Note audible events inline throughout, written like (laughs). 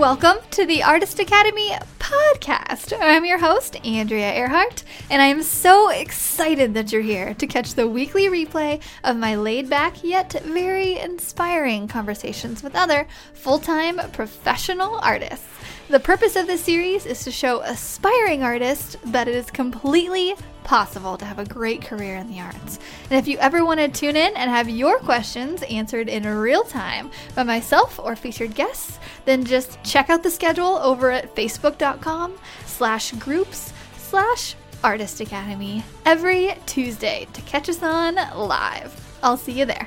Welcome to the Artist Academy podcast. I'm your host, Andrea Earhart, and I am so excited that you're here to catch the weekly replay of my laid back yet very inspiring conversations with other full time professional artists. The purpose of this series is to show aspiring artists that it is completely possible to have a great career in the arts. And if you ever want to tune in and have your questions answered in real time by myself or featured guests, then just check out the schedule over at facebook.com slash groups slash artist academy every Tuesday to catch us on live. I'll see you there.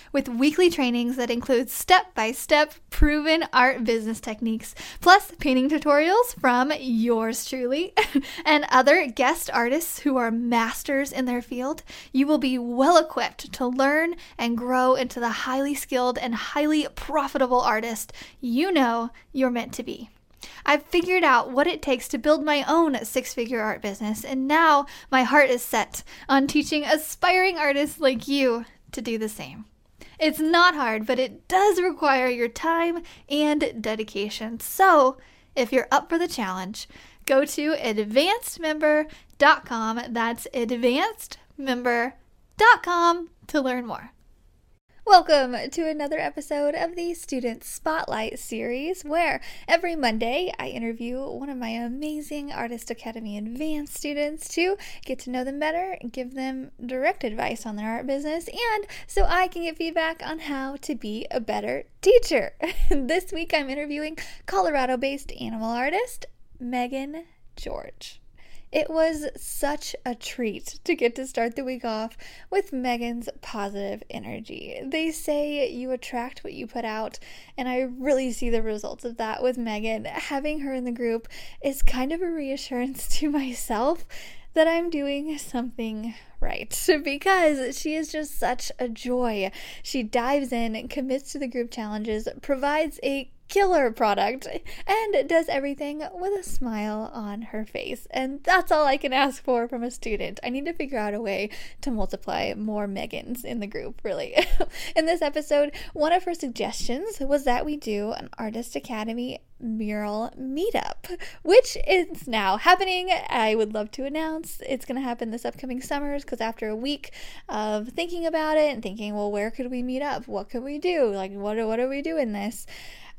with weekly trainings that include step by step proven art business techniques, plus painting tutorials from yours truly (laughs) and other guest artists who are masters in their field. You will be well equipped to learn and grow into the highly skilled and highly profitable artist you know you're meant to be. I've figured out what it takes to build my own six figure art business, and now my heart is set on teaching aspiring artists like you to do the same. It's not hard, but it does require your time and dedication. So, if you're up for the challenge, go to advancedmember.com. That's advancedmember.com to learn more. Welcome to another episode of the Student Spotlight series, where every Monday I interview one of my amazing Artist Academy Advanced students to get to know them better, give them direct advice on their art business, and so I can get feedback on how to be a better teacher. (laughs) this week I'm interviewing Colorado based animal artist Megan George. It was such a treat to get to start the week off with Megan's positive energy. They say you attract what you put out, and I really see the results of that with Megan. Having her in the group is kind of a reassurance (laughs) to myself that I'm doing something right (laughs) because she is just such a joy. She dives in, commits to the group challenges, provides a killer product and does everything with a smile on her face. And that's all I can ask for from a student. I need to figure out a way to multiply more Megans in the group, really. (laughs) in this episode, one of her suggestions was that we do an Artist Academy mural meetup, which is now happening. I would love to announce it's going to happen this upcoming summers because after a week of thinking about it and thinking, well, where could we meet up? What could we do? Like, what, what are we doing this?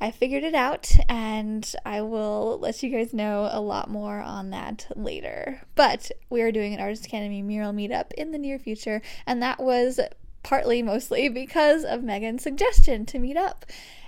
I figured it out and I will let you guys know a lot more on that later. But we are doing an Artist Academy mural meetup in the near future, and that was partly mostly (laughs) because of Megan's suggestion to meet up.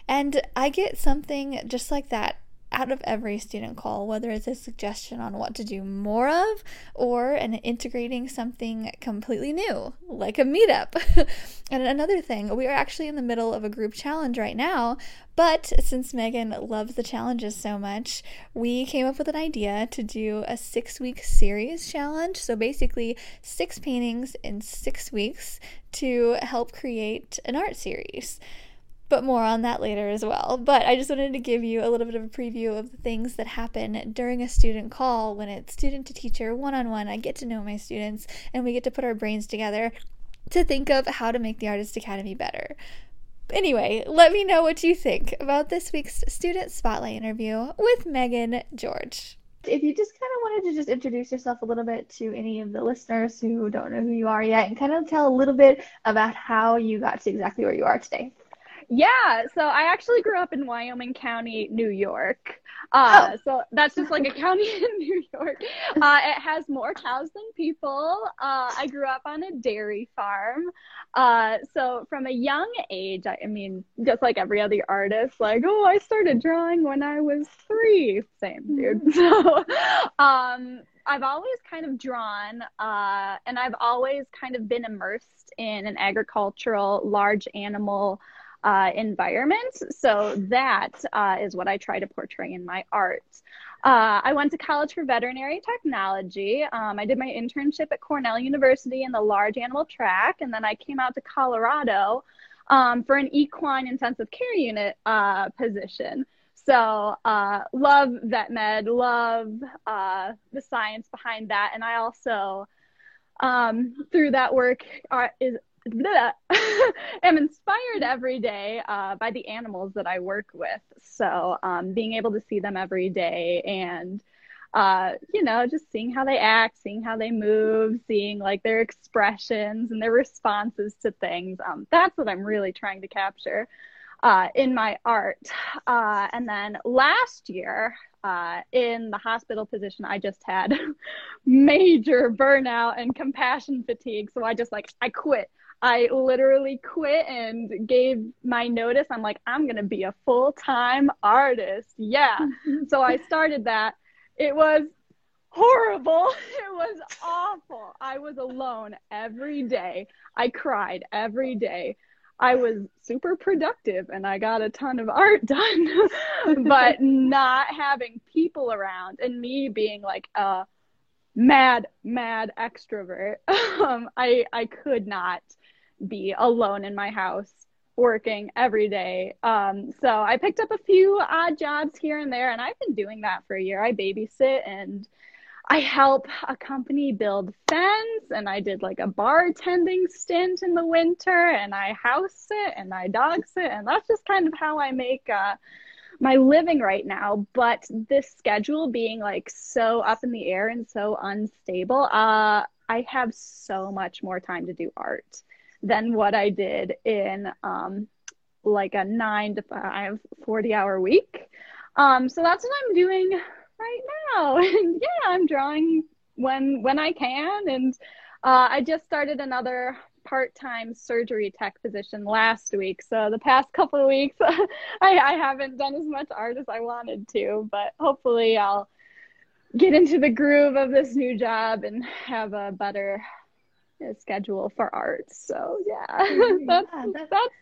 And I get something just like that out of every student call, whether it's a suggestion on what to do more of or an integrating something completely new, like a meetup. (laughs) and another thing, we are actually in the middle of a group challenge right now, but since Megan loves the challenges so much, we came up with an idea to do a six week series challenge. So basically, six paintings in six weeks to help create an art series but more on that later as well. But I just wanted to give you a little bit of a preview of the things that happen during a student call when it's student to teacher one on one. I get to know my students and we get to put our brains together to think of how to make the Artist Academy better. Anyway, let me know what you think about this week's Student Spotlight interview with Megan George. If you just kind of wanted to just introduce yourself a little bit to any of the listeners who don't know who you are yet and kind of tell a little bit about how you got to exactly where you are today. Yeah, so I actually grew up in Wyoming County, New York. Uh, oh. So that's just like a county (laughs) in New York. Uh, it has more cows than people. Uh, I grew up on a dairy farm. Uh, so from a young age, I, I, mean, just like every other artist, like, oh, I started drawing when I was three. Same, dude. Mm-hmm. (laughs) So um, I've always kind of drawn, uh, and I've always kind of been immersed in an agricultural, large animal uh, environment. So that uh, is what I try to portray in my art. Uh, I went to college for veterinary technology. Um, I did my internship at Cornell University in the large animal track, and then I came out to Colorado um, for an equine intensive care unit uh, position. So, uh, love vet med, love uh, the science behind that, and I also, um, through that work, are, is (laughs) am inspired every day uh, by the animals that I work with. So um, being able to see them every day and uh, you know, just seeing how they act, seeing how they move, seeing like their expressions and their responses to things. Um, that's what I'm really trying to capture uh, in my art. Uh, and then last year, uh, in the hospital position, I just had (laughs) major burnout and compassion fatigue. So I just like, I quit. I literally quit and gave my notice. I'm like, I'm going to be a full time artist. Yeah. (laughs) so I started that. It was horrible. (laughs) It was awful. I was alone every day. I cried every day. I was super productive and I got a ton of art (laughs) done, but not having people around and me being like a mad, mad extrovert, um, I I could not be alone in my house working every day. Um, so I picked up a few odd jobs here and there, and I've been doing that for a year. I babysit and I help a company build fence, and I did like a bartending stint in the winter, and I house sit and I dog sit, and that's just kind of how I make uh, my living right now. But this schedule being like so up in the air and so unstable, uh, I have so much more time to do art than what I did in um, like a nine to five, 40 hour week. Um, so that's what I'm doing right now. And (laughs) yeah, I'm drawing when when I can. And uh, I just started another part-time surgery tech position last week. So the past couple of weeks, (laughs) I, I haven't done as much art as I wanted to, but hopefully I'll get into the groove of this new job and have a better schedule for art. So yeah, (laughs) (laughs) that's, yeah, that's, that's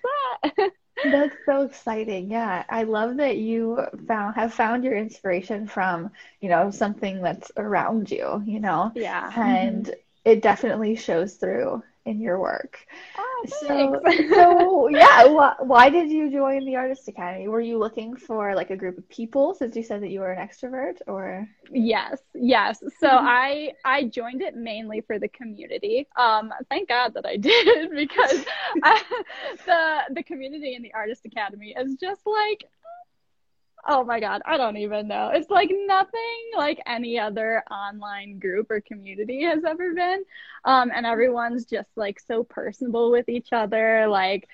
that. (laughs) That's so exciting. Yeah. I love that you found have found your inspiration from, you know, something that's around you, you know. Yeah. And mm-hmm. It definitely shows through in your work. Oh, so, (laughs) so yeah, wh- why did you join the Artist Academy? Were you looking for like a group of people since you said that you were an extrovert or Yes, yes. So mm-hmm. I I joined it mainly for the community. Um thank God that I (laughs) did because I, (laughs) the the community in the Artist Academy is just like oh my god i don't even know. It's like nothing like any other online group or community has ever been. Um, and everyone's just like so personable with each other like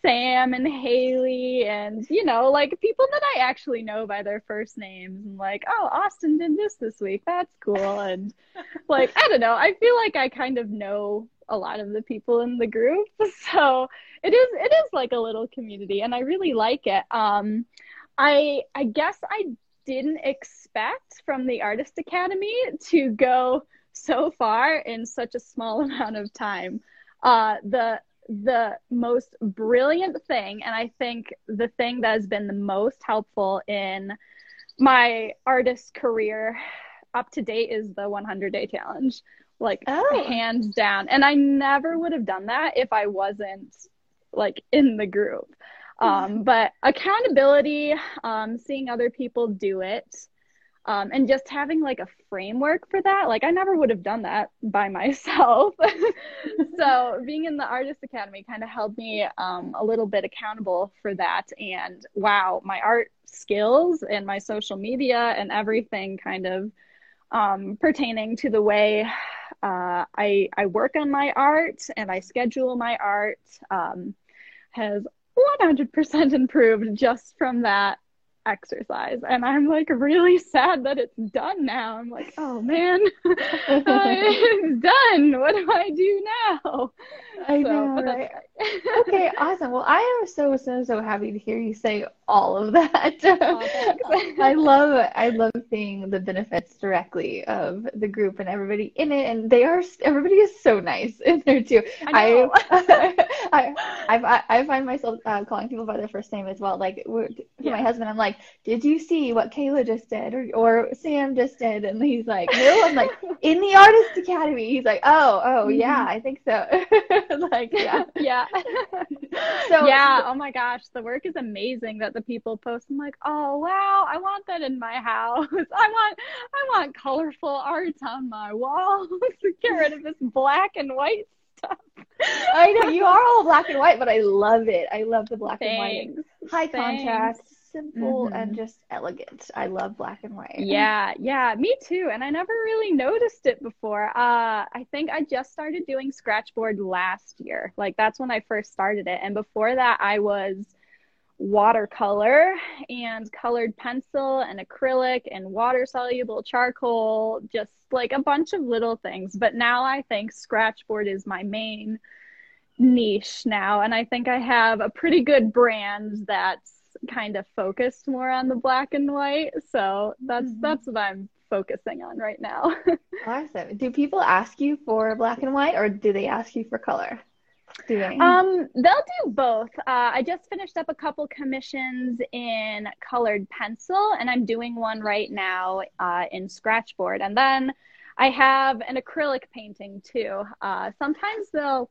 sam and haley and you know like people that i actually know by their first names. And like oh austin did this this week. That's cool. And like i don't know. I feel like i kind of know a lot of the people in the group. (laughs) So it is it is like a little community and i really like it. Um I I guess I didn't expect from the Artist Academy to go so far in such a small (laughs) amount of time. Uh, the the most brilliant thing, and I think the thing that has been the most helpful in my artist career up to date is the 100 day challenge like oh. hands down and i never would have done that if i wasn't like in the group um, but accountability, um, seeing other people do it, um, and just having like a framework for that. Like I never would have done that by (laughs) myself. so being in the Artist Academy kind of held me um, a little bit accountable for that. And wow, my art skills and my social media and everything kind of um, pertaining to the way uh, I I work on my art and I schedule my art um, has 100% improved just from that exercise. And i'm like really sad that it's done now. I'm like oh man. (laughs) It's done. What do i do now? I so, know right? okay awesome. Well i am so so so happy to hear you say all of that. (laughs) Oh, I love I love seeing the benefits directly of the group and everybody in it, and they are everybody is so nice in there too. I I, (laughs) I, I find myself uh, calling people by their first name as well. Like to yeah. my husband, I'm like, "Did you see what Kayla just did, or or Sam just did?" And he's like, "No." I'm like, (laughs) "In the Artist Academy." He's like, "Oh, oh mm-hmm. yeah, I think so." like yeah, yeah. so yeah. Oh my gosh, the work is amazing that the people post. I'm like, "Oh wow, I want that in my house. (laughs) I want I want colorful art on my walls. (laughs) Get rid of this black and white stuff." I know (laughs) you are all black and white, but I love it. I love the black Thanks. and white. High Thanks. contrast, simple, mm-hmm. and just elegant. I love black and white. Yeah, yeah, me too. And I never really noticed it before. Uh, I think I just started doing scratchboard last year. Like that's when I first started it. And before that, I was watercolor and colored pencil and acrylic and water soluble charcoal, just like a bunch of little things. But now I think scratchboard is my main niche now. And I think I have a pretty good brand that's kind of focused more on the black and white. So that's mm-hmm. that's what I'm focusing on right now. (laughs) awesome. Do people ask you for black and white or do they ask you for color? Doing? Um, they'll do both. Uh, I just finished up a couple commissions in colored pencil, and I'm doing one right now uh, in scratchboard. And then I have an acrylic painting too. Uh, sometimes they'll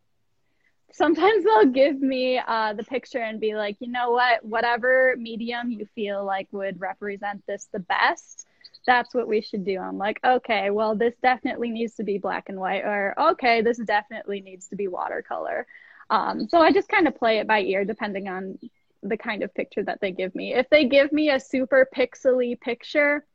sometimes they'll give me uh, the picture and be like, you know what, whatever medium you feel like would represent this the best, that's what we should do. I'm like, okay, well, this definitely needs to be black and white, or okay, this definitely needs to be watercolor. Um, so I just kind of play it by ear depending on the kind of picture that they give me. If they give me a super pixely picture,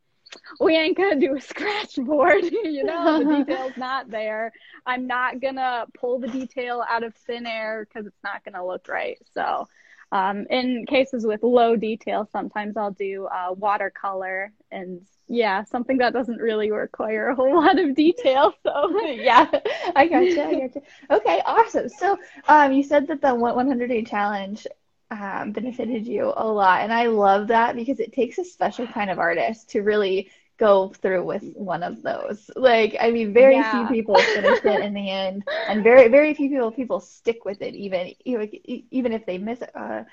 we ain't gonna do a (laughs) scratch board. (laughs) you know, the detail's not there. I'm not gonna pull the detail out of thin air because it's not gonna look right. So, um, in cases with low detail, sometimes I'll do uh, watercolor and yeah, something that doesn't really require a whole (laughs) lot of detail. So (laughs) yeah, I gotcha. I gotcha. Okay, awesome. So um, you said that the 100 day challenge um, benefited you a lot, and I love that because it takes a special kind of artist to really go through with one of those. Like, I mean, very yeah. few people finish it in the end, and very very few people people stick with it even even if they miss uh,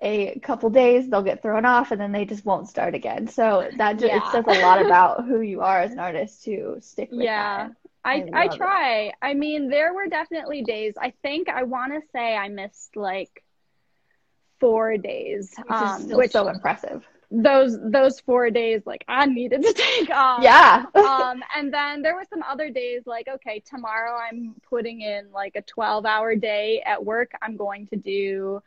a couple days they'll get thrown off and then they just won't start again so that just yeah. it says a lot about who you are as an artist to stick with yeah that. i i, I try it. i mean there were definitely days i think i want to say i missed like four days which um which so impressive those those four days like i needed to (laughs) take off yeah (laughs) um and then there were some other days like okay tomorrow i'm putting in like a 12 hour day at work i'm going to do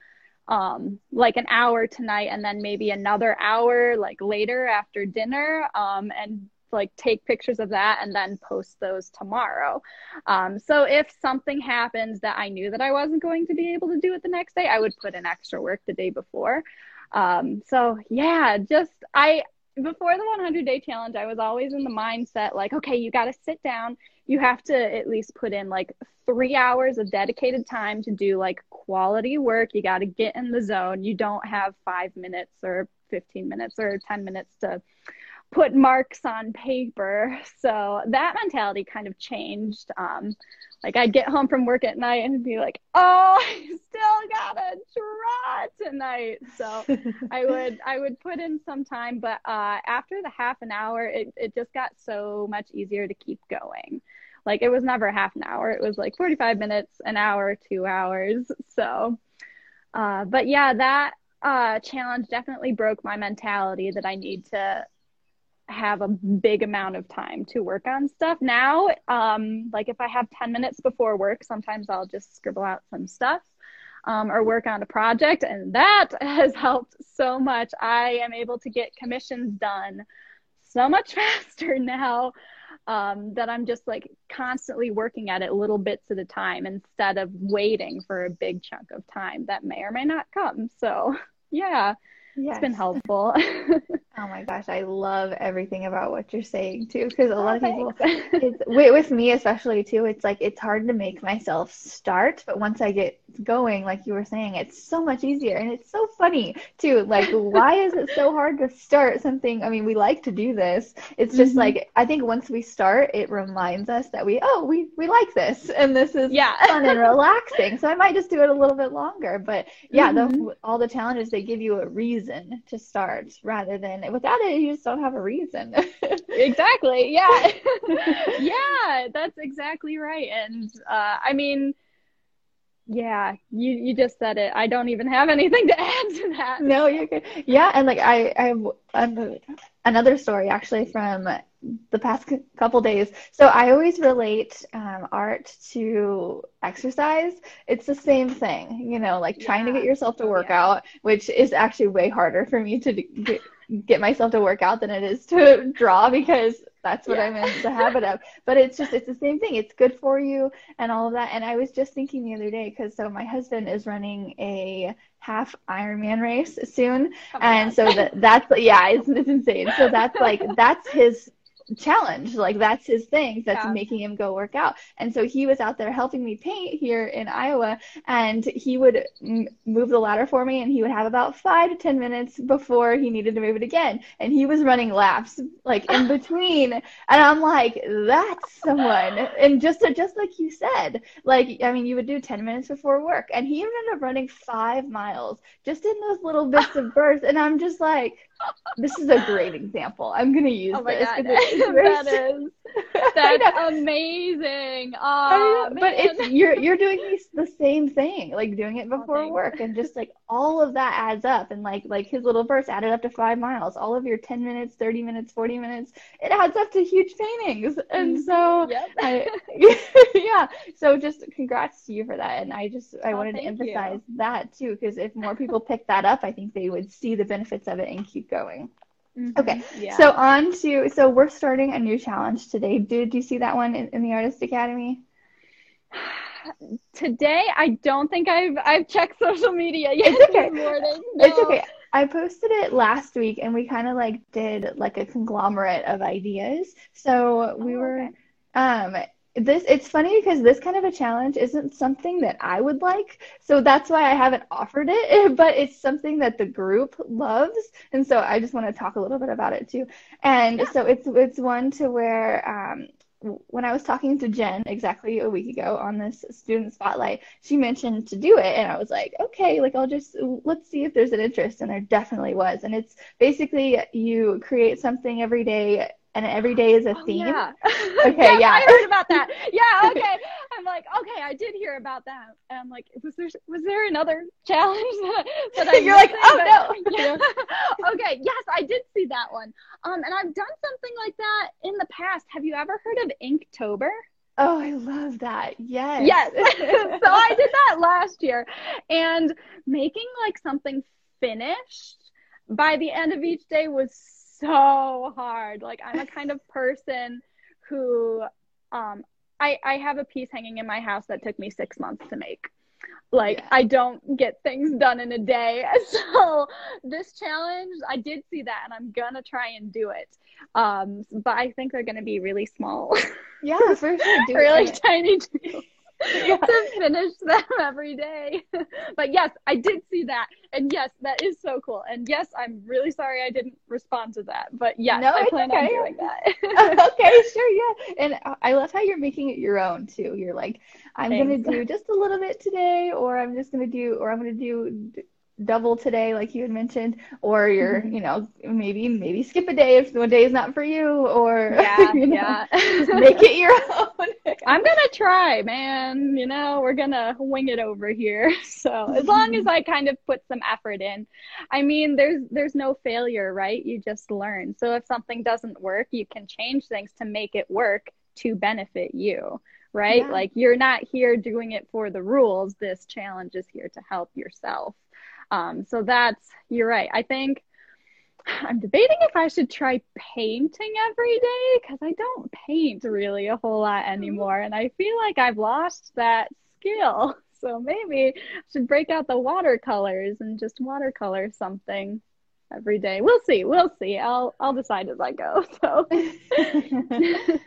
um, like an hour tonight and then maybe another hour like later after dinner um, and like take pictures of that and then post those tomorrow. Um, so if something happens that I knew that I wasn't going to be able to do it the next day, I would put in extra work the day before. Um, so yeah, just I before the 100 day challenge, I was always in the mindset like, okay, you got to sit down. You have to at least put in like three hours of dedicated time to do like quality work. You got to get in the zone. You don't have five minutes or 15 minutes or 10 minutes to put marks on paper. So that mentality kind of changed. Um, like I'd get home from work at night and be like, "Oh, (laughs) I still gotta draw tonight." So (laughs) I would I would put in some time, but uh, after the half an hour, it it just got so much easier to keep going. Like it was never half an hour; it was like forty five minutes, an hour, two hours. So, uh, but yeah, that uh, challenge definitely broke my mentality that I need to have a big amount of time to work on stuff. Now um, like if i have 10 minutes before work sometimes i'll just scribble out some stuff um, or work on a project and that (laughs) has helped so much. I am able to get commissions done so much (laughs) faster now um, that i'm just like constantly working at it little bits at a time instead of waiting for a big chunk of time that may or may not come. So (laughs) yeah yes. it's been helpful Oh my gosh, I love everything about what you're saying too, because a Oh, lot of people, (laughs) it's, with, with me especially too, it's like it's hard to make myself start, but once I get going, like you were saying, it's so much easier, and it's so funny too. Like, why is it so hard to start something? I mean, we like to do this. It's just Mhm. like I think once we start, it reminds us that we, oh, we we like this, and this is Yeah. (laughs) fun and relaxing. So I might just do it a little bit longer, but yeah, the, Mhm. all the challenges they give you a reason to start rather than without it you just don't have a reason. (laughs) exactly yeah (laughs) yeah that's exactly right and uh i mean yeah you you just said it i don't even have anything to (laughs) add to that no, you're good. Yeah, and like I I have an- another story actually from the past c- couple days. So I always relate um, art to exercise. It's the same thing, you know, like trying to get yourself to Oh, work yeah. out, which is actually way harder for me to d- get, myself to work out than it is to (laughs) draw because that's what Yeah. I'm in the habit of. But it's just it's the same thing. It's good for you and all of that. And I was just thinking the other day because so my husband is running a half Ironman race soon, Oh and God. so that that's yeah, it's, it's insane. So that's like (laughs) that's his challenge. Like that's his thing that's Yeah. making him go work out. And so he was out there helping me paint here in Iowa, and he would m- move the ladder for me, and he would have about five to ten minutes before he needed to move it again. And he was running laps like in (laughs) between, and I'm like, that's someone. And just just like you said, like I mean, you would do ten minutes before work, and he ended up running five miles just in those little bits of (laughs) bursts, and I'm just like. This is a great example. I'm gonna use oh my this. god (laughs) that is (laughs) that's amazing oh but it's you're you're doing these, the same thing, like doing it oh, before thanks. work, and just like all of that adds up, and like like his little burst added up to five miles. All of your ten minutes, thirty minutes, forty minutes, it adds up to huge paintings, and mm-hmm. so yep I, (laughs) yeah. So just congrats to you for that, and I just I Oh, wanted to thank you. emphasize that too, because if more people pick that up, I think they would see the benefits of it and keep going. Okay, Mhm. yeah So on to so we're starting a new challenge today. Did you see that one in, in the Artist Academy? (sighs) today i don't think i've i've checked social media yet It's okay. this morning It's okay. I posted it last week and we kind of like did like a conglomerate of ideas. So we Oh, were okay. um this it's funny because this kind of a challenge isn't something that I would like. So that's why I haven't offered it, (laughs) but it's something that the group loves. And so I just want to talk a little bit about it too. And so it's it's one to where um when I was talking to Jen exactly a week ago on this student spotlight, she mentioned to do it, and I was like, okay, like I'll just let's see if there's an interest, and there definitely was. And it's basically you create something every day, and every day is a Oh, theme. yeah. (laughs) Okay, Yes, yeah. I heard about that. (laughs) Yeah, okay. I'm like, okay, I did hear about that. And I'm like, was there was there another (laughs) challenge that, that I You're like, oh, But- no. Yeah. okay, yes, I did see that one. Um, and I've done something like that in the past. Have you ever heard of Inktober? Oh, I love that. Yes. Yes. so I did that last year. And making like something finished by the end of each day was so hard. Like I'm a kind of person who um I I have a piece hanging in my house that took me 6 months to make. Like Yeah. I don't get things done in a day. (laughs) So this challenge, I did see that and I'm going to try and do it. Um but I think they're going to be really small. (laughs) Yeah, for sure. Do really it. tiny too Yeah. (laughs) to finish them every day. (laughs) but yes, I did see that. And yes, that is so cool. And yes, I'm really sorry I didn't respond to that. But yes, No, I plan on doing that. (laughs) okay, sure, yeah. And I love how you're making it your own too. You're like, I'm gonna do just a little bit today, or I'm just gonna do, or I'm gonna do double today, like you had mentioned, or you're, Mhm. you know, maybe maybe skip a day if one day is not for you, or yeah, (laughs) you know, yeah. make it your own. (laughs) I'm gonna try, man. You know, we're gonna wing it over here. (laughs) So as long as I kind of put some effort in, I mean, there's there's no failure, right? You just learn. So if something doesn't work, you can change things to make it work to benefit you, right? Yeah. Like you're not here doing it for the rules. This challenge is here to help yourself. Um, so that's you're right. I think I'm debating if I should try painting every day because I don't paint really a whole lot anymore. And I feel like I've lost that skill. (laughs) So maybe I should break out the watercolors and just watercolor something. every day. We'll see. We'll see. I'll I'll decide as I go. (laughs) So (laughs)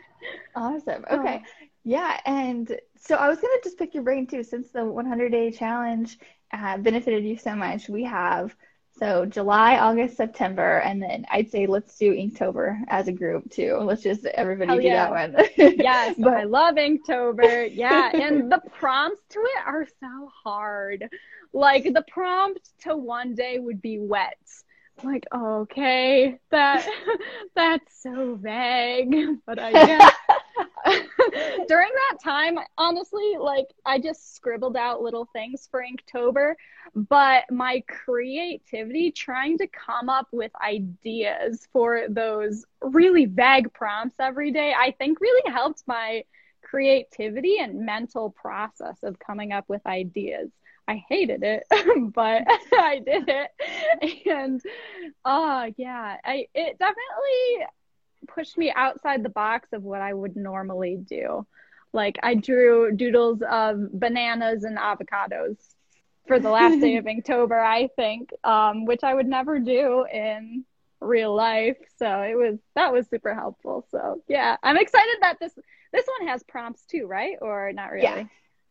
awesome. Okay. Yeah, and so I was gonna just pick your brain too, since the 100 day challenge uh, benefited you so much. We have so July, August, September, and then I'd say let's do Inktober as a group too. Let's just everybody do that one. yes, But- (laughs) I love Inktober. Yeah, and the prompts to it are so hard. Like the prompt to one day would be wet. Like, okay, that (laughs) that's so vague, but I (laughs) guess (laughs) during that time, honestly, like I just scribbled out little things for Inktober, but my creativity trying to come up with ideas for those really vague prompts every day, I think really helped my creativity and mental process of coming up with ideas. I hated it, (laughs) but (laughs) I did it. And oh yeah, I it definitely pushed me outside the box of what I would normally do. Like I drew doodles of bananas and avocados for the last day of (laughs) Inktober, I think, um, which I would never do in real life. So it was that was super helpful. So yeah, I'm excited that this this one has prompts too, right? Or not really? Yeah.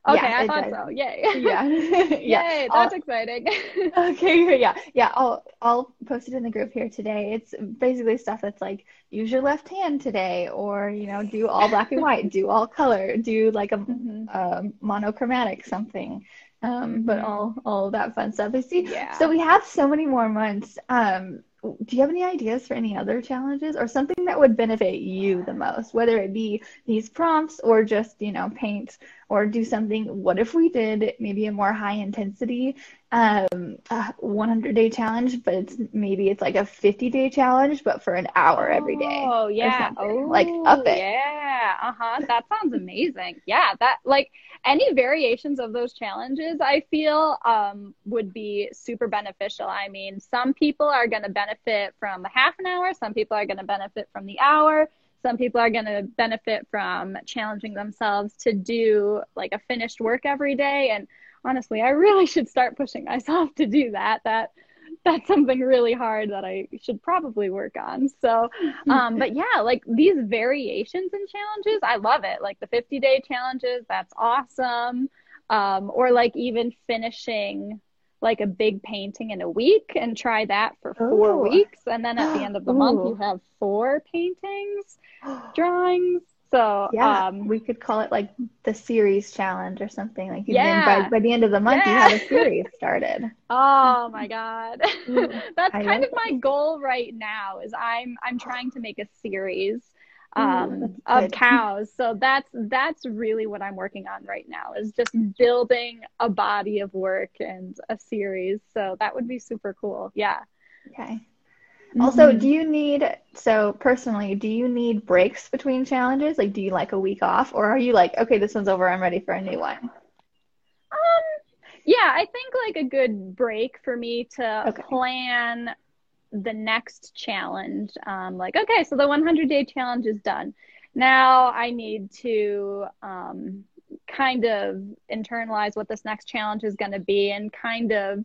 Okay, Yeah, I thought does. so. Yay. yeah. (laughs) (laughs) yeah. Yay, I'll- that's exciting. (laughs) Okay, yeah, yeah. I'll I'll post it in the group here today. It's basically stuff that's like use your left hand today, or you know, do all black and white, do all color, do like a, Mhm. a monochromatic something, um, but Mhm. all all that fun stuff. I see. Yeah. So we have so many more months. Um, do you have any ideas for any other challenges or something that would benefit you the most, whether it be these prompts or just you know paint or do something? What if we did maybe a more high intensity? um 100 day challenge but it's maybe it's like a 50 day challenge but for an hour every day Oh yeah. Oh, Like, up it. Yeah. Uh huh. That sounds amazing. Yeah. That like any variations of those challenges, I feel um would be super beneficial. I mean, some people are going to benefit from a half an hour. Some people are going to benefit from the hour. Some people are going to benefit from challenging themselves to do like a finished work every day. And honestly, I really (laughs) should start pushing myself to do that. That (laughs) that's something really hard that I should probably work on. So, um, but (laughs) yeah, like these variations and challenges, I love it. Like the 50 day challenges, that's awesome. Um, or like even finishing like a big painting in a week and try that for four Ooh. weeks. And then at the end of the month, (gasps) you have four paintings, (gasps) drawings. So, yeah um, we could call it like the series challenge or something like you Yeah. by, by the end of the month Yeah. you have a series (laughs) started Oh my God. (laughs) That's I kind of my goal right now is I'm I'm trying to make a series um that's of good. cows. So that's that's really what I'm working on right now is just building a body of work and a series. So that would be super cool. Yeah. okay also Mhm. do you need so personally do you need breaks between challenges like do you like a week off or are you like okay this one's over i'm ready for a new one Um, yeah, I think like a good break for me to Okay. plan the next challenge. Um, like, okay, so the 100 day challenge is done. Now I need to um, kind of internalize what this next challenge is going to be and kind of,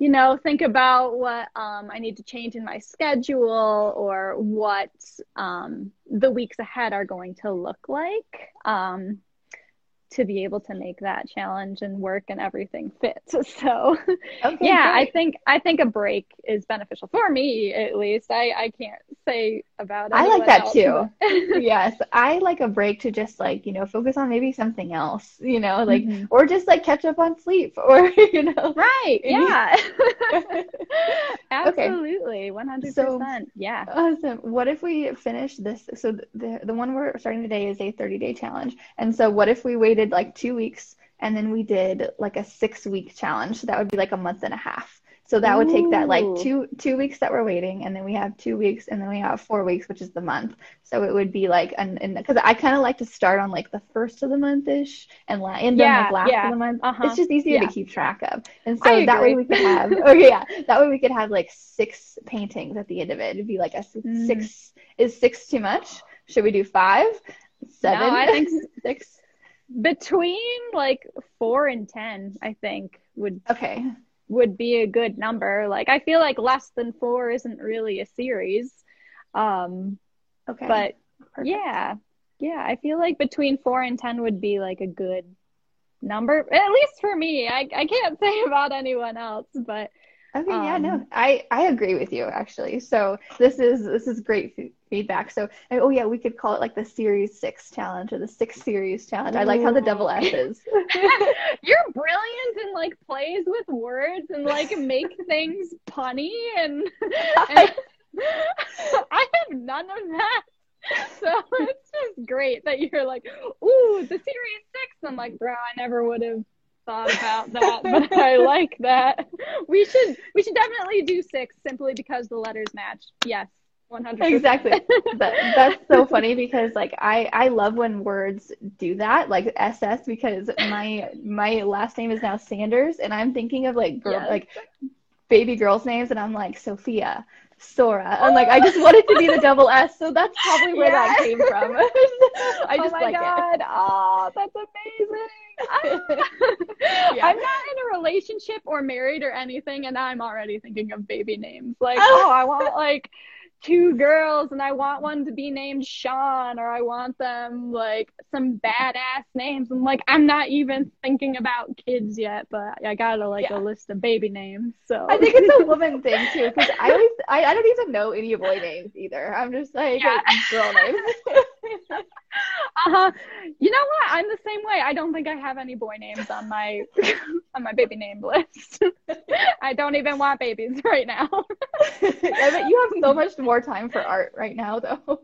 you know, think about what um, I need to change in my schedule or what um, the weeks ahead are going to look like. Um, to be able to make that challenge and work and everything fit. (laughs) So okay yeah, I think I think a break is beneficial for me at least. I I can't say about it. I like that else, too. (laughs) yes, I like a break to just like, you know, focus on maybe something else, you know, like, Mhm. or just like catch up on sleep (laughs) or, you know. Right. Yeah. Okay. Absolutely. 100%. yeah. Awesome. What if we finish this? So the the one we're starting today is a 30 day challenge. And so what if we waited like two weeks and then we did like a six week challenge? So that would be like a month and a half. So that would take that like two two weeks that we're waiting, and then we have two weeks, and then we have four weeks, which is the month. So it would be like, and because I kind of like to start on like the first of the month ish, and la- end on Yeah, like last yeah. of the month. Uh-huh. It's just easier Yeah. to keep track of, and so that way we could have (laughs) (laughs) okay, yeah, that way we could have like six paintings at the end of it. It'd be like a Mm. six. Is six too much? Should we do five? Seven? I think (laughs) six. Between like 4 and 10, I think would Okay. would be a good number. Like I feel like less than four isn't really a series. Um, Okay. but Perfect. yeah, yeah, I feel like between four and ten would be like a good number, at least for me. I I can't (laughs) say about anyone else, but Okay, yeah, no, Um, I I agree with you actually. So this is this is great f feedback. So oh yeah, we could call it like the Series Six challenge or the Six Series challenge. I like how the double S is. (laughs) you're brilliant and like plays with words and like make (laughs) things punny and, and (laughs) I have none of that. So it's just great that you're like, ooh, the series six. I'm like, bro, I never would have thought about that, but I like that. We should we should definitely do six simply because the letters match. Yes, one hundred Exactly. That, that's so funny because like I I love when words do that, like SS because my my last name is now Sanders and I'm thinking of like girl, Yes. like baby girls' names and I'm like Sophia, Sora. And like I just wanted to be the double S, so that's probably where that came from. (laughs) I oh just my like god! Oh, that's amazing. (laughs) (laughs) Yeah. I'm not in a relationship or married or anything, and I'm already thinking of baby names. Like, Oh. oh, I want like two girls, and I want one to be named Sean, or I want them like some badass names. I'm like, I'm not even thinking about kids yet, but I got a like Yeah. a list of baby names. So I think it's a (laughs) woman thing too, because I always I, I don't even know any boy names either. I'm just like Yeah. girl names. (laughs) Uh-huh. You know what? I'm the same way. I don't think I have any boy names on my (laughs) on my baby name list. (laughs) I don't even want babies (laughs) right now. I bet you have so much more time for art right now, though.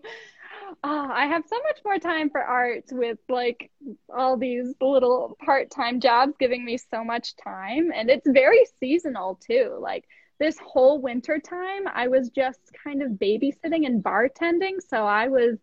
Oh, I have so much more time for art with like all these little part-time jobs giving me so much time and it's very seasonal too. Like this whole winter time I was just kind of babysitting and bartending, so I was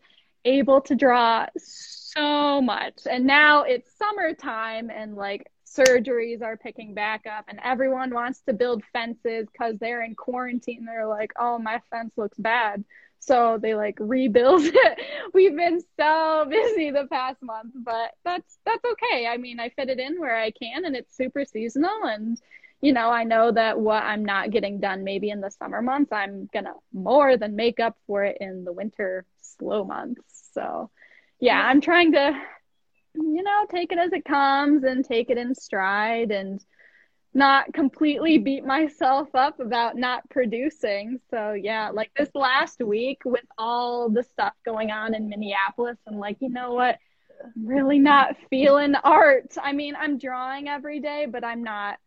able to draw so much. And now it's summertime and like surgeries are picking back up and everyone wants to build fences cuz they're in quarantine. They're like, "Oh, my fence looks bad." So they like rebuild (laughs) it. We've been so busy the past month, but that's that's okay. I mean, I fit it in where I can and it's super seasonal and you know, I know that what I'm not getting done maybe in the summer months, I'm gonna more than make up for it in the winter slow months. So yeah. I'm trying to you know, take it as it comes and take it in stride and not completely beat myself up about not producing. So yeah, like this last week with all the stuff going on in Minneapolis, I'm like, you know what? I'm really not feeling art. I mean, I'm drawing every day, but I'm not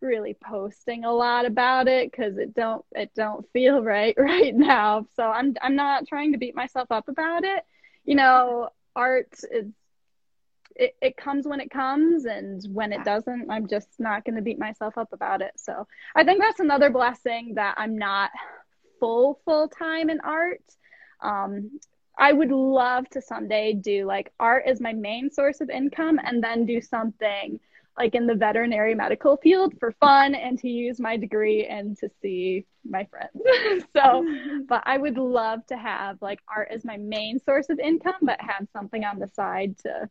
really posting a lot about it because it don't it don't feel right (laughs) right now. So I'm I'm not trying to beat myself up about it. You know, art is it, it comes when it comes and when it doesn't i'm just not going to beat myself up about it so i think that's another blessing that i'm not full full time in art um, i would love to someday do like art as my main source of income and then do something like in the veterinary medical field for fun and to use my degree and to see my friends (laughs) so but i would love to have like art as my main source of income but have something on the side to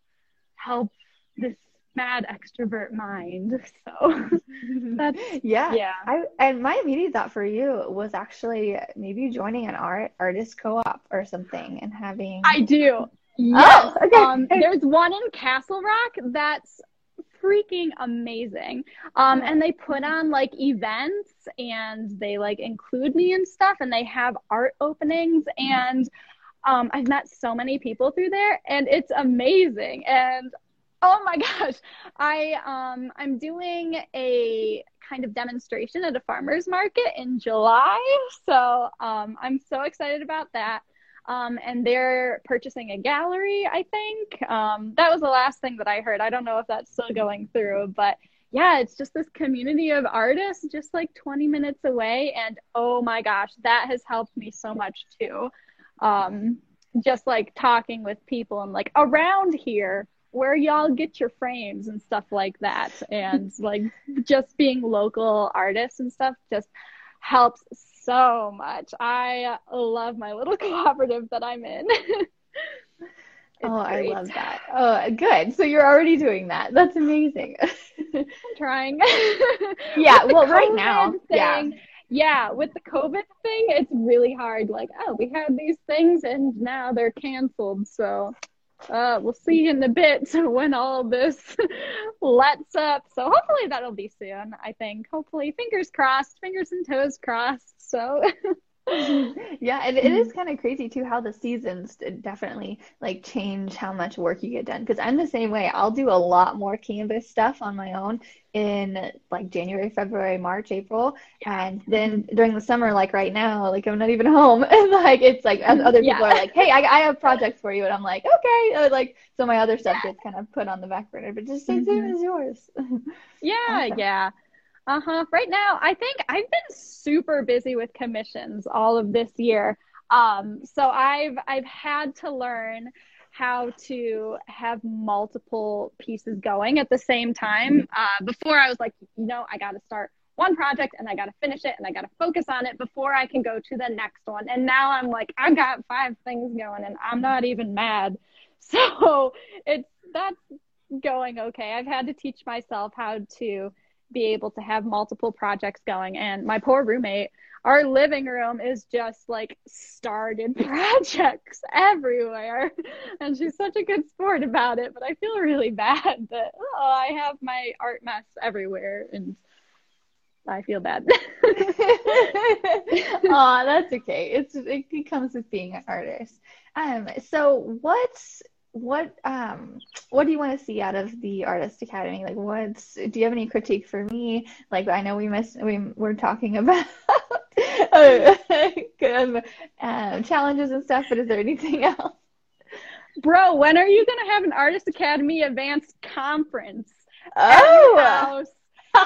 help this mad extrovert mind. So (laughs) that's Yeah. yeah. I and my immediate thought for you was actually maybe joining an art artist co-op or something and having I do. Yes. Oh, okay. Um, there's one in Castle Rock that's freaking amazing. Um, and they put on like events and they like include me and stuff and they have art openings and um, I've met so many people through there and it's amazing. And oh my (laughs) gosh, I um I'm doing a kind of demonstration at a farmer's market in July. So um I'm so excited about that. Um, and they're purchasing a gallery, I think. Um, that was the last thing that I heard. I don't know if that's still going through, but yeah, it's just this community of artists just like 20 minutes away. And oh my gosh, that has helped me so much too. Um, just like talking with people and like around here where y'all get your frames and stuff like that. And like just being local artists and stuff just helps so much. I love my little (laughs) cooperative that I'm in. (laughs) Oh, I love that. Oh, good. So you're already doing that. That's amazing. I'm (laughs) trying. Yeah, well, right COVID now, yeah. yeah, with the COVID thing, it's really hard. Like, oh, we had these things and now they're canceled. So, uh, we'll see in a bit (laughs) when all this (laughs) lets up. So hopefully that'll be soon. I think. Hopefully, fingers crossed, fingers and toes crossed. So. (laughs) (laughs) Yeah, and it is kind of crazy too how the seasons definitely like change how much work you get done. Because I'm the same way. I'll do a lot more Canvas stuff on my own in like January, February, March, April, and then during the summer, like right now, like I'm not even (laughs) home, (laughs) and like it's like other people Yeah. are like, "Hey, I, I have projects for you," and I'm like, "Okay," Uh, like so my other stuff gets kind of put on the back burner, but just same same Mhm. as yours. Yeah, Awesome. yeah. Uh-huh. Right now, I think I've been super busy with commissions all of this year. Um, so I've I've had to learn how to have multiple pieces going at the same time. Uh, before I was like, you know, I got to start one project and I got to finish it and I got to focus on it before I can go to the next one. And now I'm like, I got five things going and I'm not even mad. (laughs) So it's that's going okay. I've had to teach myself how to be able to have multiple projects going. And my poor roommate, our living room is just like started (laughs) projects everywhere. And she's such a good sport about it, but I feel really bad that oh, I have my art mess everywhere and I feel bad. (laughs) (laughs) Aw, that's okay. It's it, it comes with being an artist. Um, so what's what um what do you want to see out of the Artist Academy? Like what's do you have any critique for me? Like I know we missed we we're talking (laughs) about (laughs) um, challenges and stuff, but is there anything (laughs) else? Bro, when are you going to have an Artist Academy Advanced Conference? Oh.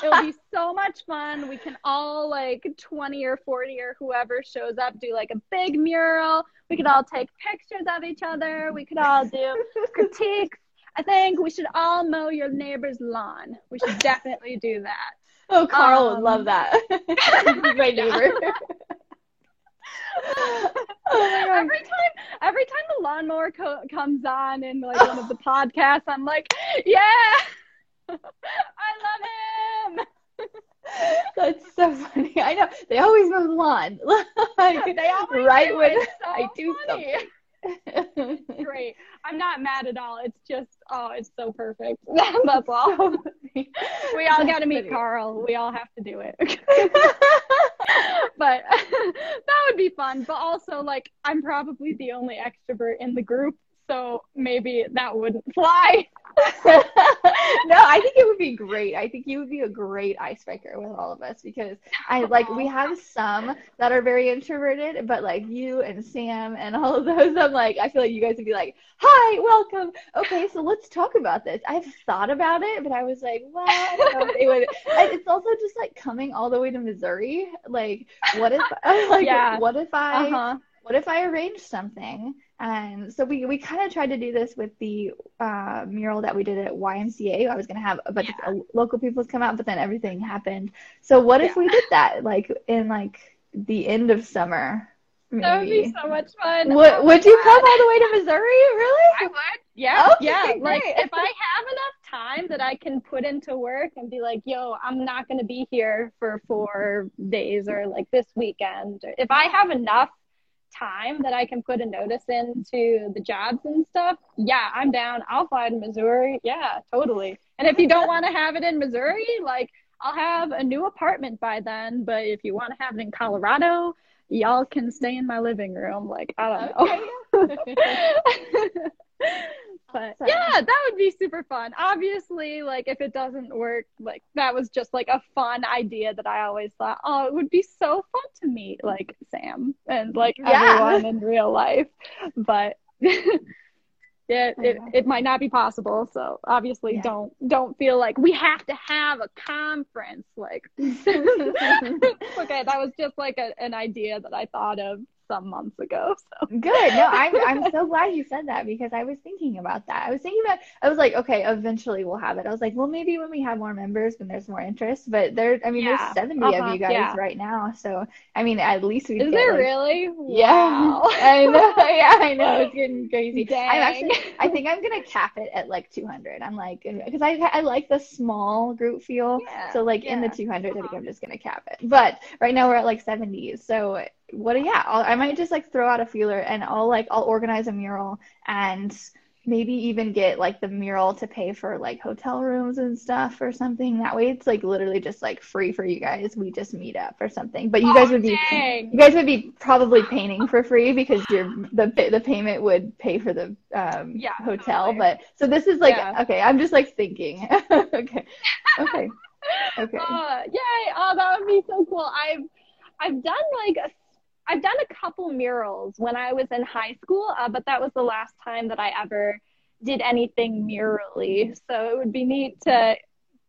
It'll be so much fun. We can all like 20 or 40 or whoever shows up do like a big mural. We could all take pictures of each other. We could all do (laughs) critiques. I think we should all mow your neighbor's lawn. We should definitely do that. oh, Carl would Um, love that. (laughs) My (laughs) neighbor. oh Every time, every time the lawnmower co- comes on in like one of the podcasts, I'm like, yeah, I love him. (laughs) That's so funny. I know they always move the lawn. (laughs) like, They always right do. when It's so I do funny. something. (laughs) Great. I'm not mad at all. It's just, oh, it's so perfect. That's all. So. We all got to meet. Carl. We all have to do it. but that would be fun. But also, like, I'm probably the only extrovert in the group, so maybe that wouldn't fly. (laughs) no, I think it would be great. I think you would be a great icebreaker with all of us because I like we have some that are very introverted, but like you and Sam and all of those, I'm like I feel like you guys would be like, "Hi, welcome. Okay, so let's talk about this." I've thought about it, but I was like, "Well, I don't know if they would." It's also just like coming all the way to Missouri. Like, what if (laughs) like Yeah. what if I Uh-huh. what if I arranged something? And so we, we kind of tried to do this with the uh, mural that we did at YMCA. I was going to have a bunch of uh, local people come out, but then everything happened. So what if we did that like in like the end of summer? That would be so much fun. Would, Oh would you God. come all the way to Missouri? Really? I would. Yeah, Okay, yeah. Like great. if I have enough time that I can put into work and be like, yo, I'm not gonna be here for four days or like this weekend. If I have enough time that I can put a notice into the jobs and stuff, yeah, I'm down. I'll fly to Missouri. Yeah, totally. And if you don't (laughs) want to have it in Missouri, like I'll have a new apartment by then. But if you want to have it in Colorado, y'all can stay in my living room. Like I don't know. (laughs) (laughs) yeah, that would be super fun. Obviously, like if it doesn't work, like that was just like a fun idea that I always thought, oh, it would be so fun to meet like Sam and like Yeah. everyone in real life. But (laughs) yeah, it, it might not be possible. So obviously Yeah. don't don't feel like we have to have a conference. Like (laughs) (laughs) okay, that was just like a, an idea that I thought of. Some months ago. So good. No, I'm (laughs) I'm so glad you said that because I was thinking about that. I was thinking about I was like, okay, eventually we'll have it. I was like, well, maybe when we have more members, when there's more interest. But there, I mean, Yeah. there's 70 Uh-huh. of you guys Yeah. right now, so I mean, at least we is there like, really? Yeah, Wow. (laughs) I know. (laughs) Yeah, I know. It's getting crazy. Dang. I'm actually, I think I'm gonna cap it at like 200. I'm like, because I I like the small group feel. Yeah, So like in the yeah. 200, I think Uh-huh. I'm just gonna cap it. But right now we're at like 70s. So what? Yeah, I'll, I might just like throw out a feeler and I'll like I'll organize a mural and maybe even get like the mural to pay for like hotel rooms and stuff or something. That way it's like literally just like free for you guys. We just meet up or something. But you guys Oh, would be dang. you guys would be probably painting for free because your the the payment would pay for the um Yeah, hotel. totally. But so this is like Yeah. okay, I'm just like thinking. (laughs) okay. Okay. (laughs) Okay. Uh, yay! Oh, that would be so cool. I've I've done like a, I've done a couple murals when I was in high school, uh, but that was the last time that I ever did anything murally. So it would be neat to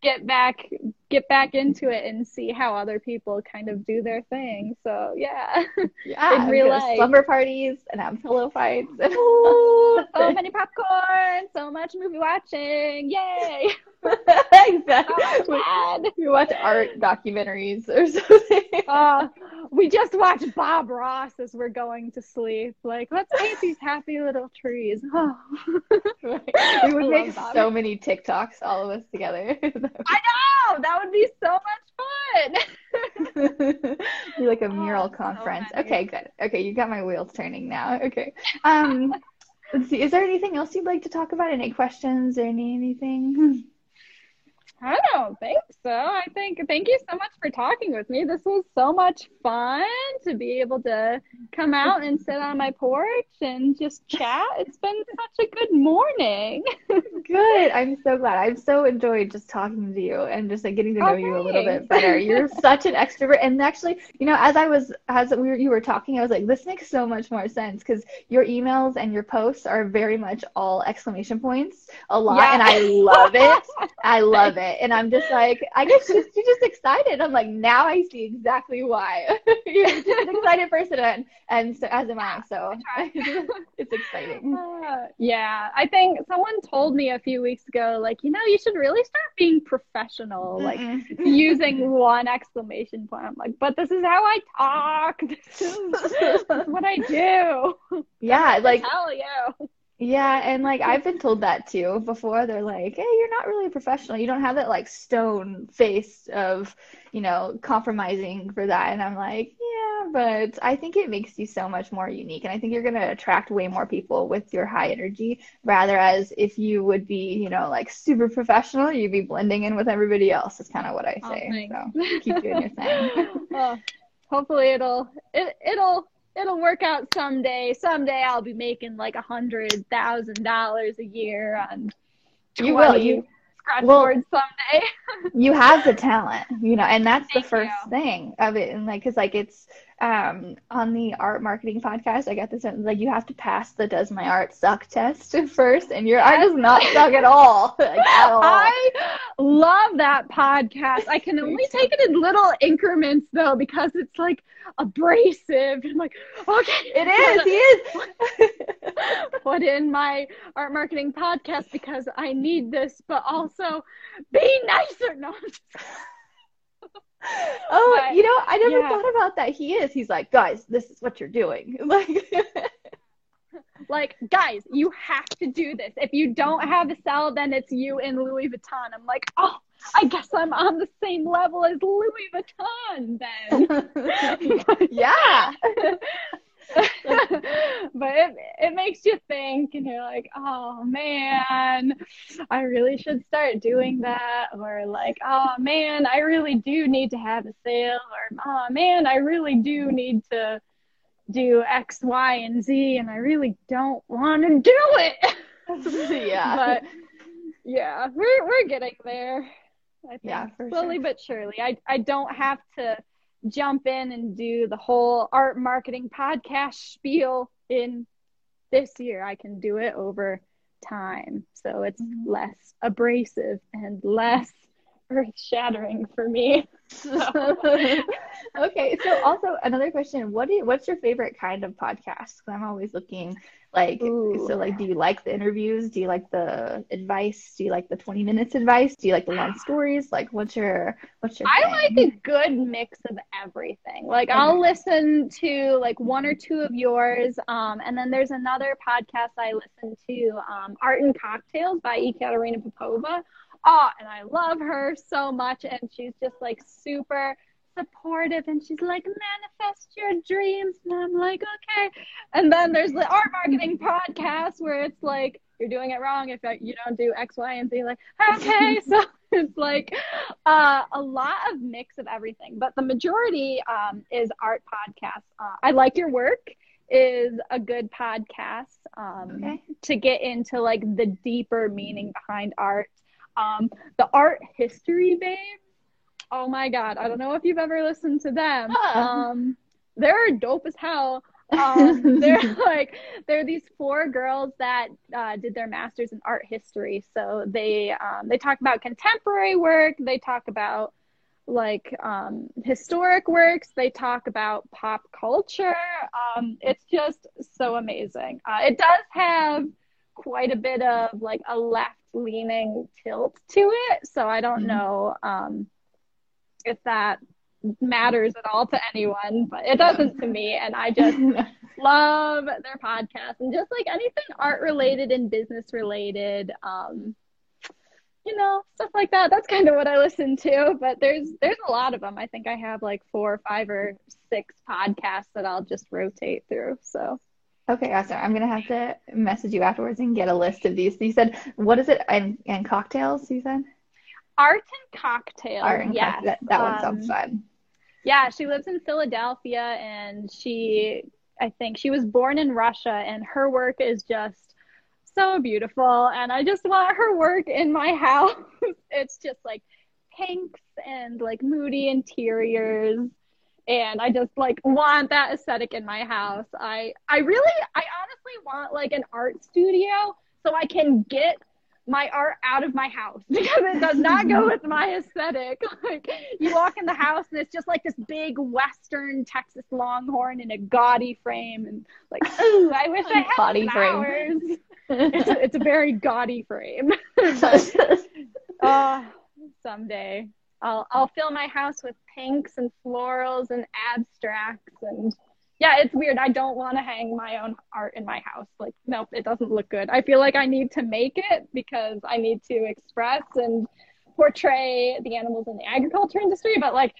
get back get back into it and see how other people kind of do their thing. So yeah. (laughs) Yeah, in real we go to life. slumber parties and have pillow fights. And Ooh, (laughs) so many popcorn, so much movie watching. Yay! (laughs) exactly. So We, watch art documentaries or something. Uh, we just watched Bob Ross as we're going to sleep. Like, let's paint these happy little trees. Oh. (sighs) Right. We would I make so many TikToks, all of us together. I know that would be so much fun. (laughs) Be like a Oh, mural so conference. funny. Okay, good. Okay, you got my wheels turning now. Okay. Um, let's see. Is there anything else you'd like to talk about? Any questions or any anything? (laughs) I don't think so. I think thank you so much for talking with me. This was so much fun to be able to come out and sit on my porch and just chat. It's been such a good morning. (laughs) Good. I'm so glad. I've so enjoyed just talking to you and just like getting to know Oh, you a little bit better. You're (laughs) such an extrovert. And actually, you know, as I was as we were, you were talking, I was like, this makes so much more sense because your emails and your posts are very much all exclamation points a lot, Yeah. and I love it. I (laughs) love it. And I'm just like, I guess just, you're just excited. I'm like, now I see exactly why. (laughs) you're just an excited person, and, and so, as am I. So (laughs) it's exciting. Uh, (laughs) yeah, I think someone told me a few weeks ago, like, you know, you should really start being professional, like using one exclamation point. I'm like, but this is how I talk. This is, this is what I do. yeah, like Tell you. Yeah, and like I've been told that too before. They're like, "Hey, you're not really a professional. You don't have that like stone face of, you know, compromising for that." And I'm like, "Yeah, but I think it makes you so much more unique, and I think you're gonna attract way more people with your high energy, rather as if you would be, you know, like super professional, you'd be blending in with everybody else. Is kind of what I Oh, say. thanks. So keep doing your thing. (laughs) Oh, hopefully it'll it, it'll it'll work out someday. Someday I'll be making like a hundred thousand dollars a year on You will. You scratch well- boards someday. (laughs) you have the talent, you know, and that's the first you. thing of it. And like, cause like it's um on the art marketing podcast, I got this like you have to pass the does my art suck test (laughs) first, and your art does not (laughs) suck at all, (laughs) like at all. I love that podcast. I can only take it in little increments though because it's like abrasive. I'm like, okay, It is, he is. put in my art marketing podcast because I need this, but also be nicer. No, (laughs) Oh, But, you know, I never yeah. thought about that. He is. He's like, guys, this is what you're doing. (laughs) Like, (laughs) like guys, you have to do this. If you don't have a cell, then it's you and Louis Vuitton. I'm like, oh, I guess I'm on the same level as Louis Vuitton then. yeah. (laughs) but it, it makes you think and you're like oh man i really should start doing that or like oh man i really do need to have a sale or oh man i really do need to do x y and z and i really don't want to do it (laughs) yeah. (laughs) but yeah we're, we're getting there i think Yeah, slowly sure. but surely I, I don't have to jump in and do the whole art marketing podcast spiel in this year. I can do it over time. So it's Mhm. less abrasive and less earth shattering for me. (laughs) (laughs) okay, so also another question: What do you, what's your favorite kind of podcast? I'm always looking like Ooh. so. Like, do you like the interviews? Do you like the advice? Do you like the 20 minutes advice? Do you like the long (gasps) stories? Like, what's your what's your? I like a good mix of everything. Like I'll listen to like one or two of yours, um, and then there's another podcast I listen to, um, Art and Cocktails by Ekaterina Popova. Oh, and I love her so much, and she's just like super supportive, and she's like manifest your dreams, and I'm like okay. And then there's the art marketing podcast where it's like you're doing it wrong if you don't do X, Y, and Z. Like okay, (laughs) so it's like uh, a lot of mix of everything, but the majority um, is art podcasts. Uh, I like your work is a good podcast um, Okay. to get into like the deeper meaning behind art. Um, the art history babes. Oh my god! I don't know if you've ever listened to them. Huh. Um, they're dope as hell. (laughs) Um, they're like they're these four girls that uh, did their masters in art history. So they um, they talk about contemporary work. They talk about like um, historic works. They talk about pop culture. Um, it's just so amazing. Uh, it does have quite a bit of like a left leaning tilt to it. So I don't Mhm. know um, if that matters at all to anyone, but it doesn't to me. And I just (laughs) love their podcast and just like anything art related and business related. Um, you know, stuff like that. That's kind of what I listen to. But there's there's a lot of them. I think I have like four or five or six podcasts that I'll just rotate through. So Okay, awesome. I'm gonna have to message you afterwards and get a list of these. You said what is it? And and cocktails. You said art and cocktails. Art and yes. cock- that, that one sounds Um, fun. Yeah, she lives in Philadelphia and she, I think she was born in Russia and her work is just so beautiful. And I just want her work in my (laughs) house. it's just like pinks and like moody interiors. And I just like want that aesthetic in my house. I, I really, I honestly want like an art studio so I can get my art out of my house (laughs) because it does not go with my aesthetic. (laughs) Like you walk in the house and it's just like this big Western Texas Longhorn in a gaudy frame, and like, ooh, I wish I (laughs) had Gaudy frame. flowers. it's a, it's a very gaudy frame. but uh, someday I'll I'll fill my house with pinks and florals and abstracts and yeah, it's weird. I don't want to hang my own art in my house. Like, nope, it doesn't look good. I feel like I need to make it because I need to express and portray the animals in the agriculture industry. But like,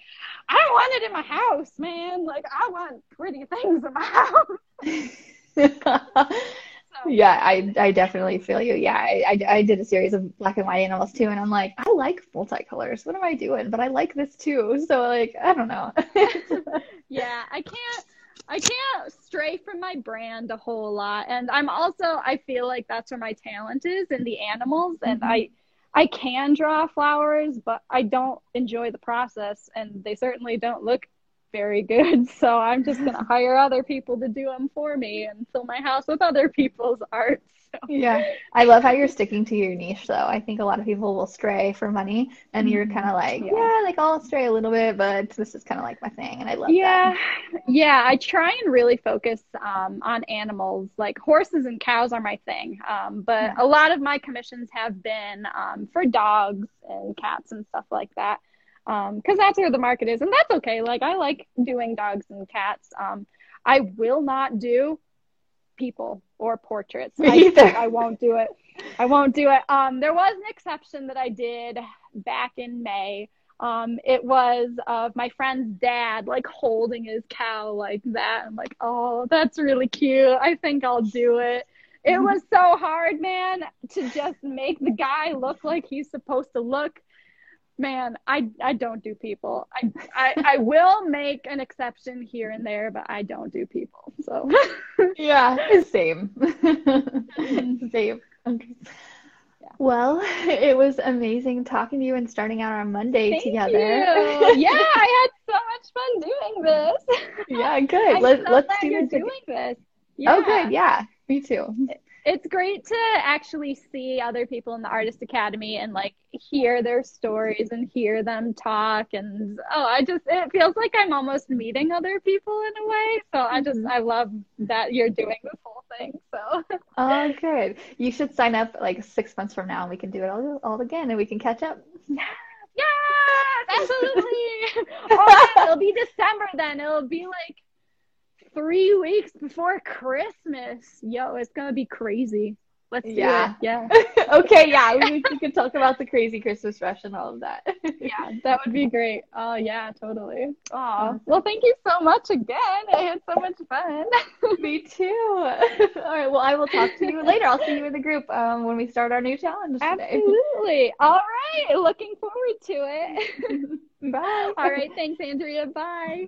I don't want it in my house, man. Like, I want pretty things in my (laughs) house. (laughs) Yeah, I I definitely feel you. Yeah, I, I I did a series of black and white animals too, and I'm like, I like multicolors. What am I doing? But I like this too. So like, I don't know. (laughs) yeah, I can't. I can't stray from my brand a whole lot, and I'm also. I feel like that's where my talent is in the animals, and Mhm. I. I can draw flowers, but I don't enjoy the process, and they certainly don't look very good. (laughs) So I'm just gonna hire other people to do them for me and fill my house with other people's (laughs) art. So. Yeah, I love how you're sticking to your niche though. I think a lot of people will stray for money, and you're kind of like, Yeah. yeah, like I'll stray a little bit, but this is kind of like my thing, and I love Yeah, that. yeah. I try and really focus um, on animals. Like horses and cows are my thing, um, but Yeah. a lot of my commissions have been um, for dogs and cats and stuff like that, because that's where the market is, and that's okay. Like I like doing dogs and cats. Um, I will not do people or portraits. Me I, either. I won't do it. I won't do it. Um, there was an exception that I did back in May. Um, it was of my friend's dad, like holding his cow like that. I'm like, oh, that's really cute. I think I'll do it. It was so hard, man, to just make the guy look like he's supposed to look. Man, I I don't do people. I I, I will make an exception here and there, but I don't do people. So (laughs) Yeah, same. (laughs) Same. Okay. Well, (laughs) it was amazing talking to you and starting out on Monday Thank together. you. Yeah, I had so much fun doing this. Yeah, good. Let, let's do this doing this. Oh, good. Yeah, me too. It's great to actually see other people in the artist academy and like hear their stories and hear them talk. And oh i just it feels like i'm almost meeting other people in a way. So i just mm-hmm. i love that you're doing this whole thing so. (laughs) Oh, good. You should sign up like six months from now and we can do it all, all again and we can catch up. (laughs) yes absolutely. (laughs) Oh, yeah, it'll be december then. It'll be like three weeks before christmas yo it's gonna be crazy let's do Yeah. it yeah (laughs) okay, yeah, we, we can talk about the crazy Christmas rush and all of that. (laughs) yeah, that would be great. Oh yeah, totally. Oh, Awesome. well, thank you so much again. I had so much fun. (laughs) Me too. All right, well, I will talk to you later. I'll see you in the group um, when we start our new challenge today. Absolutely. All right. Looking forward to it. Bye. All right. Thanks, Andrea. Bye.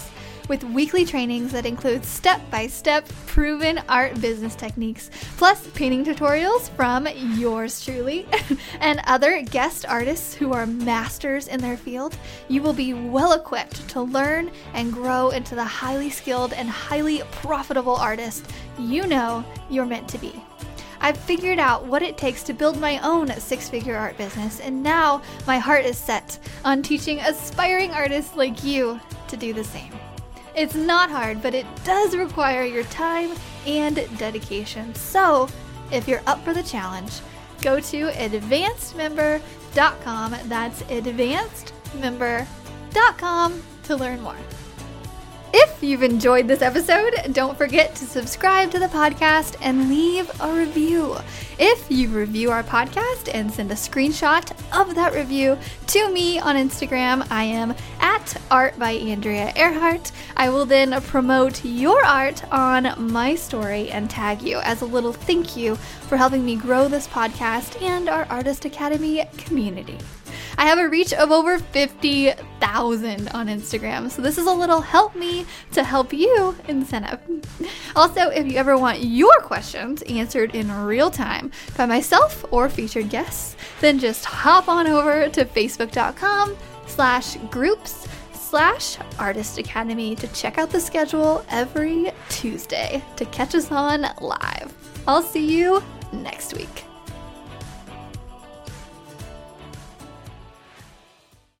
With weekly trainings that include step by step proven art business techniques, plus painting tutorials from yours truly (laughs) and other guest artists who are masters in their field, you will be well equipped to learn and grow into the highly skilled and highly profitable artist you know you're meant to be. I've figured out what it takes to build my own six figure art business, and now my heart is set on teaching aspiring artists like you to do the same. It's not hard, but it does require your time and dedication. So, if you're up for the challenge, go to advancedmember.com. That's advancedmember.com to learn more. If you've enjoyed this episode, don't forget to subscribe to the podcast and leave a review. If you review our podcast and send a screenshot of that review to me on Instagram, I am at Art by Andrea Earhart. I will then promote your art on my story and tag you as a little thank you for helping me grow this podcast and our Artist Academy community. I have a reach of over 50,000 on Instagram, so this is a little help me to help you incentive. Also, if you ever want your questions answered in real time by myself or featured guests, then just hop on over to facebook.com slash groups slash artist academy to check out the schedule every Tuesday to catch us on live. I'll see you next week.